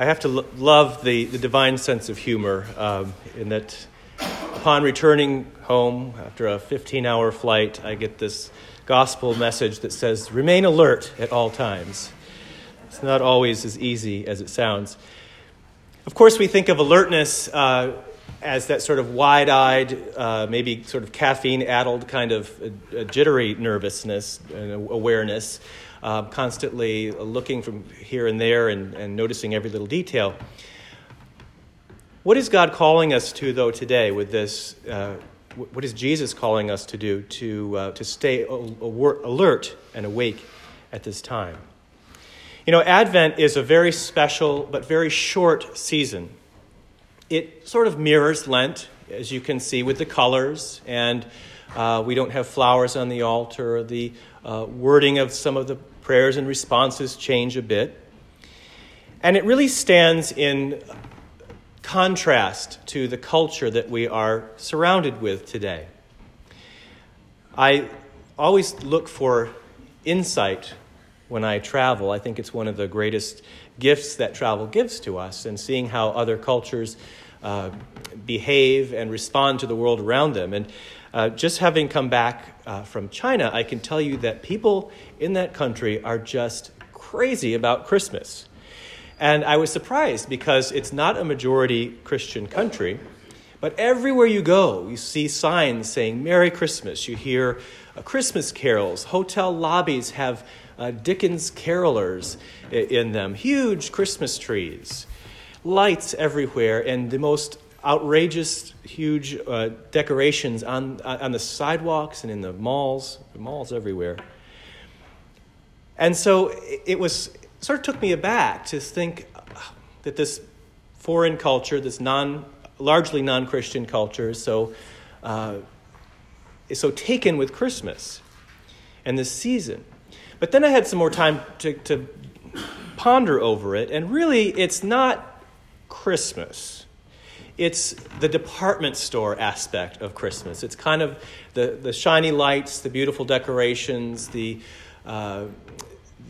I have to lo- love the, the divine sense of humor um, in that upon returning home after a 15 hour flight, I get this gospel message that says, remain alert at all times. It's not always as easy as it sounds. Of course, we think of alertness uh, as that sort of wide eyed, uh, maybe sort of caffeine addled kind of jittery nervousness and awareness uh, constantly looking from here and there and, and noticing every little detail. What is God calling us to, though, today with this? Uh, what is Jesus calling us to do to, uh, to stay alert and awake at this time? You know, Advent is a very special but very short season. It sort of mirrors Lent, as you can see with the colors, and uh, we don't have flowers on the altar. The uh, wording of some of the prayers and responses change a bit. And it really stands in contrast to the culture that we are surrounded with today. I always look for insight when I travel. I think it's one of the greatest gifts that travel gives to us, and seeing how other cultures uh, behave and respond to the world around them. And uh, just having come back uh, from China, I can tell you that people in that country are just crazy about Christmas. And I was surprised because it's not a majority Christian country, but everywhere you go, you see signs saying Merry Christmas. You hear uh, Christmas carols. Hotel lobbies have uh, Dickens carolers in them, huge Christmas trees, lights everywhere, and the most outrageous, huge uh, decorations on, on the sidewalks and in the malls, malls everywhere. And so it was sort of took me aback to think that this foreign culture, this non, largely non-Christian culture, is so uh, is so taken with Christmas and this season. But then I had some more time to, to ponder over it, and really, it's not Christmas it's the department store aspect of Christmas. It's kind of the, the shiny lights, the beautiful decorations, the, uh,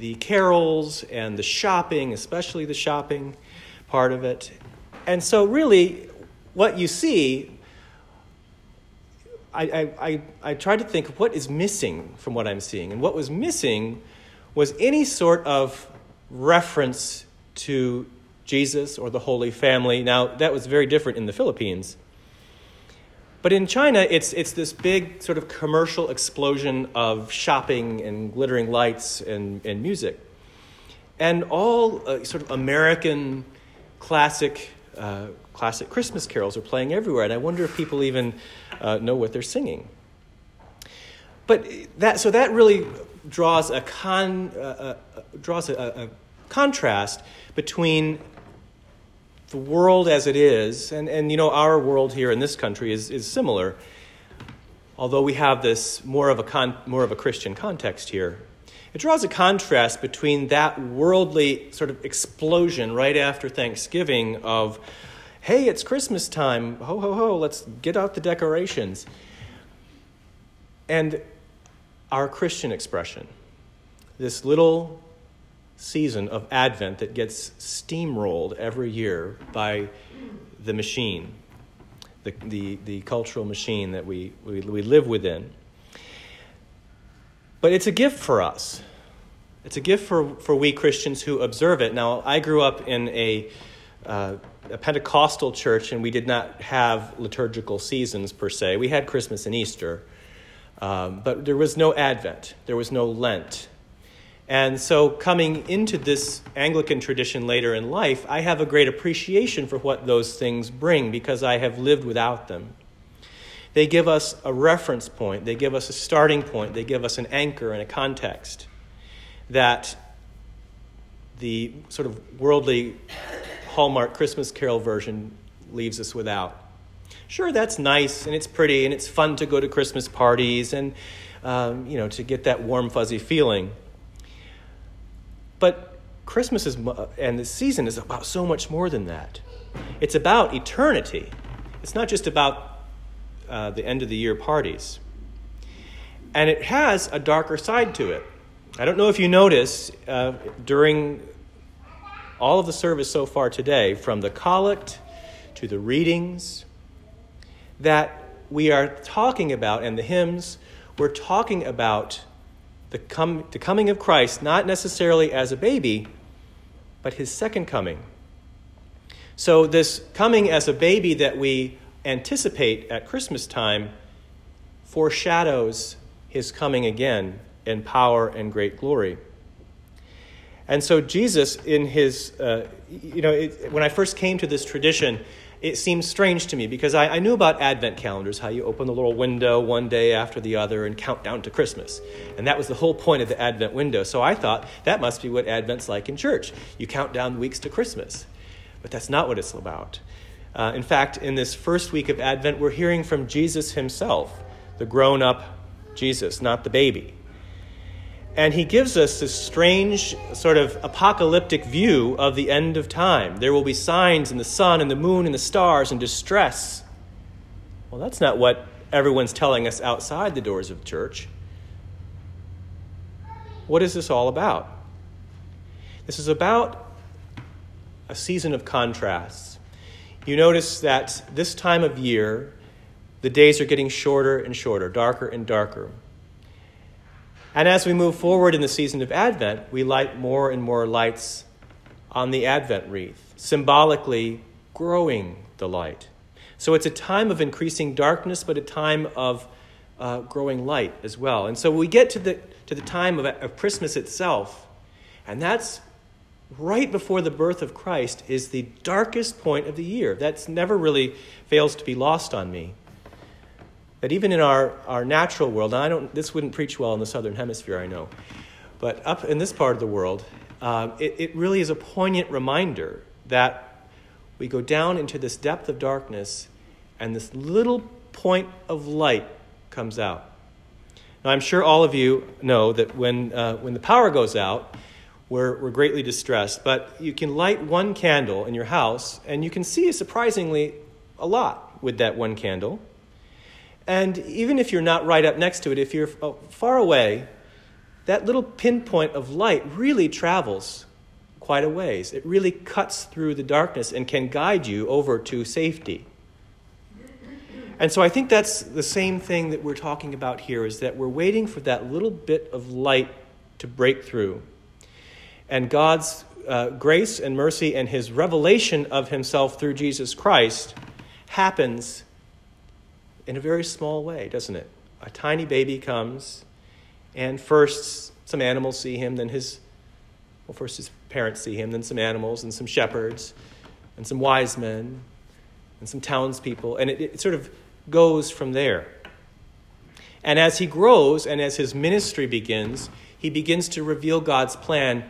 the carols, and the shopping, especially the shopping part of it. And so, really, what you see, I, I, I, I tried to think of what is missing from what I'm seeing. And what was missing was any sort of reference to Jesus or the Holy Family. Now, that was very different in the Philippines. But in China, it's, it's this big sort of commercial explosion of shopping and glittering lights and, and music. And all uh, sort of American classic, uh, classic Christmas carols are playing everywhere. And I wonder if people even uh, know what they're singing. But that, so that really draws a, con, uh, uh, draws a, a contrast between the world as it is, and, and you know, our world here in this country is, is similar, although we have this more of, a con, more of a Christian context here. It draws a contrast between that worldly sort of explosion right after Thanksgiving of, hey, it's Christmas time, ho, ho, ho, let's get out the decorations, and our Christian expression. This little season of Advent that gets steamrolled every year by the machine, the, the, the cultural machine that we, we, we live within. But it's a gift for us. It's a gift for, for we Christians who observe it. Now, I grew up in a, uh, a Pentecostal church, and we did not have liturgical seasons per se. We had Christmas and Easter, um, but there was no Advent, there was no Lent. And so, coming into this Anglican tradition later in life, I have a great appreciation for what those things bring because I have lived without them. They give us a reference point, they give us a starting point, they give us an anchor and a context that the sort of worldly Hallmark Christmas Carol version leaves us without. Sure, that's nice and it's pretty and it's fun to go to Christmas parties and um, you know to get that warm fuzzy feeling. But Christmas is, and the season is about so much more than that. It's about eternity. It's not just about uh, the end of the year parties. And it has a darker side to it. I don't know if you noticed uh, during all of the service so far today, from the collect to the readings, that we are talking about, and the hymns, we're talking about the, com- the coming of Christ, not necessarily as a baby, but his second coming. So, this coming as a baby that we anticipate at Christmas time foreshadows his coming again in power and great glory. And so, Jesus, in his, uh, you know, it, when I first came to this tradition, it seemed strange to me because I, I, knew about Advent calendars, how you open the little window one day after the other and count down to Christmas. And that was the whole point of the Advent window. So I thought that must be what Advent's like in church. You count down weeks to Christmas. But that's not what it's about. Uh, in fact, in this first week of Advent, we're hearing from Jesus himself, the grown up Jesus, not the baby. And he gives us this strange, sort of apocalyptic view of the end of time. There will be signs in the sun and the moon and the stars and distress. Well, that's not what everyone's telling us outside the doors of church. What is this all about? This is about a season of contrasts. You notice that this time of year, the days are getting shorter and shorter, darker and darker. And as we move forward in the season of Advent, we light more and more lights on the Advent wreath, symbolically growing the light. So it's a time of increasing darkness, but a time of uh, growing light as well. And so we get to the, to the time of, of Christmas itself, and that's right before the birth of Christ, is the darkest point of the year. That's never really fails to be lost on me that even in our, our natural world, and I don't, this wouldn't preach well in the southern hemisphere, I know, but up in this part of the world, um, it, it really is a poignant reminder that we go down into this depth of darkness and this little point of light comes out. Now, I'm sure all of you know that when, uh, when the power goes out, we're, we're greatly distressed, but you can light one candle in your house and you can see surprisingly a lot with that one candle. And even if you're not right up next to it, if you're uh, far away, that little pinpoint of light really travels quite a ways. It really cuts through the darkness and can guide you over to safety. And so I think that's the same thing that we're talking about here is that we're waiting for that little bit of light to break through. And God's uh, grace and mercy and his revelation of himself through Jesus Christ happens in a very small way, doesn't it? A tiny baby comes, and first some animals see him, then his, well, first his parents see him, then some animals and some shepherds and some wise men and some townspeople, and it, it sort of goes from there. And as he grows and as his ministry begins, he begins to reveal God's plan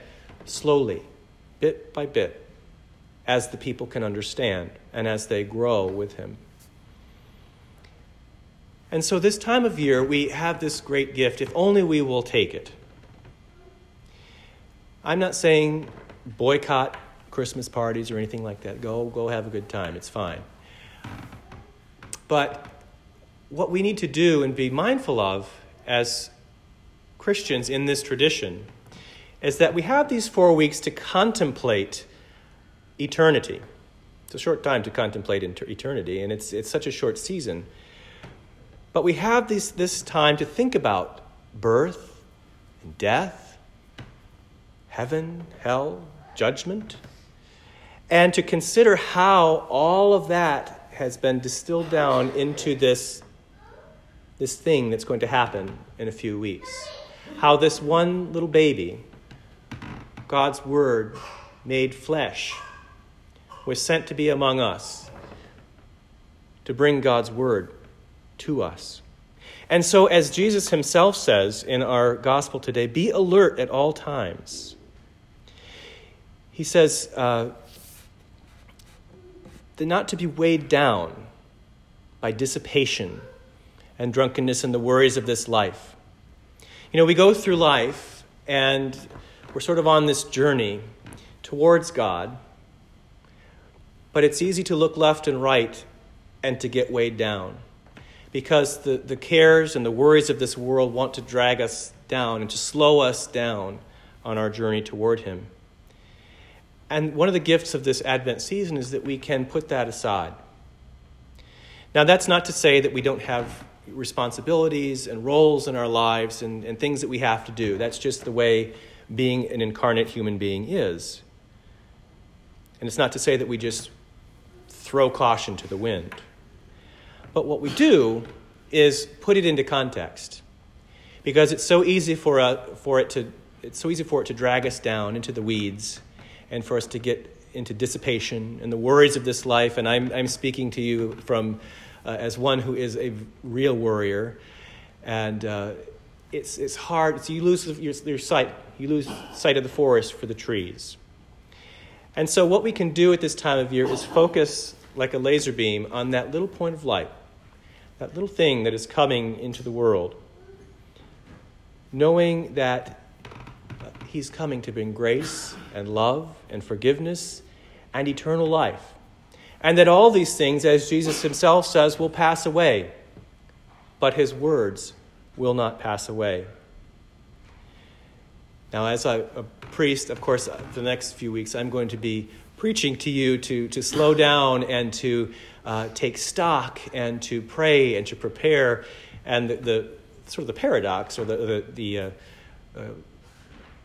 slowly, bit by bit, as the people can understand and as they grow with him. And so, this time of year, we have this great gift if only we will take it. I'm not saying boycott Christmas parties or anything like that. Go, go have a good time. It's fine. But what we need to do and be mindful of as Christians in this tradition is that we have these four weeks to contemplate eternity. It's a short time to contemplate eternity, and it's, it's such a short season. But we have this, this time to think about birth and death, heaven, hell, judgment, and to consider how all of that has been distilled down into this, this thing that's going to happen in a few weeks. How this one little baby, God's Word made flesh, was sent to be among us to bring God's Word to us. And so, as Jesus himself says in our gospel today, be alert at all times. He says, uh, not to be weighed down by dissipation and drunkenness and the worries of this life. You know, we go through life and we're sort of on this journey towards God, but it's easy to look left and right and to get weighed down because the, the cares and the worries of this world want to drag us down and to slow us down on our journey toward Him. And one of the gifts of this Advent season is that we can put that aside. Now, that's not to say that we don't have responsibilities and roles in our lives and, and things that we have to do. That's just the way being an incarnate human being is. And it's not to say that we just throw caution to the wind. But what we do is put it into context. Because it's so easy for, uh, for it to it's so easy for it to drag us down into the weeds and for us to get into dissipation and the worries of this life. And I'm, I'm speaking to you from uh, as one who is a real worrier. And uh, it's, it's hard. So you lose your, your sight. You lose sight of the forest for the trees. And so, what we can do at this time of year is focus like a laser beam on that little point of light, that little thing that is coming into the world, knowing that He's coming to bring grace and love and forgiveness and eternal life. And that all these things, as Jesus himself says, will pass away, but his words will not pass away. Now, as a, a priest, of course, for the next few weeks, I'm going to be preaching to you to, to slow down and to uh, take stock and to pray and to prepare. And the, the sort of the paradox or the, the, the uh, uh,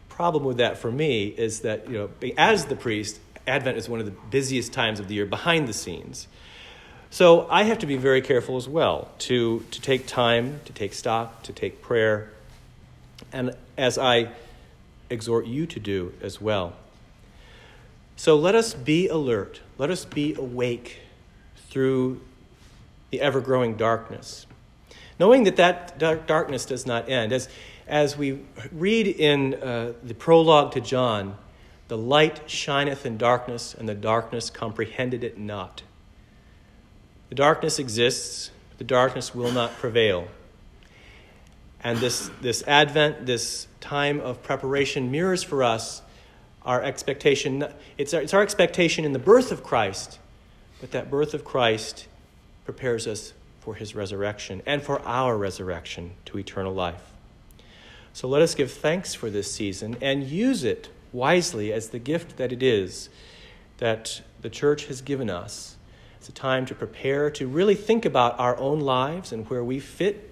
problem with that for me is that, you know, as the priest, Advent is one of the busiest times of the year behind the scenes. So I have to be very careful as well to, to take time, to take stock, to take prayer, and as I exhort you to do as well. So let us be alert, let us be awake through the ever growing darkness, knowing that that darkness does not end. As, as we read in uh, the prologue to John, the light shineth in darkness, and the darkness comprehended it not. The darkness exists, the darkness will not prevail. And this, this Advent, this time of preparation, mirrors for us our expectation. It's our, it's our expectation in the birth of Christ, but that birth of Christ prepares us for his resurrection and for our resurrection to eternal life. So let us give thanks for this season and use it wisely as the gift that it is that the church has given us. It's a time to prepare to really think about our own lives and where we fit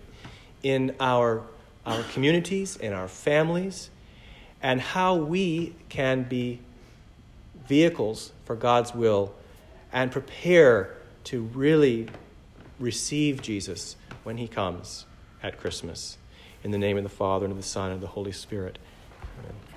in our, our communities, in our families, and how we can be vehicles for God's will and prepare to really receive Jesus when he comes at Christmas. In the name of the Father, and of the Son, and of the Holy Spirit. Amen.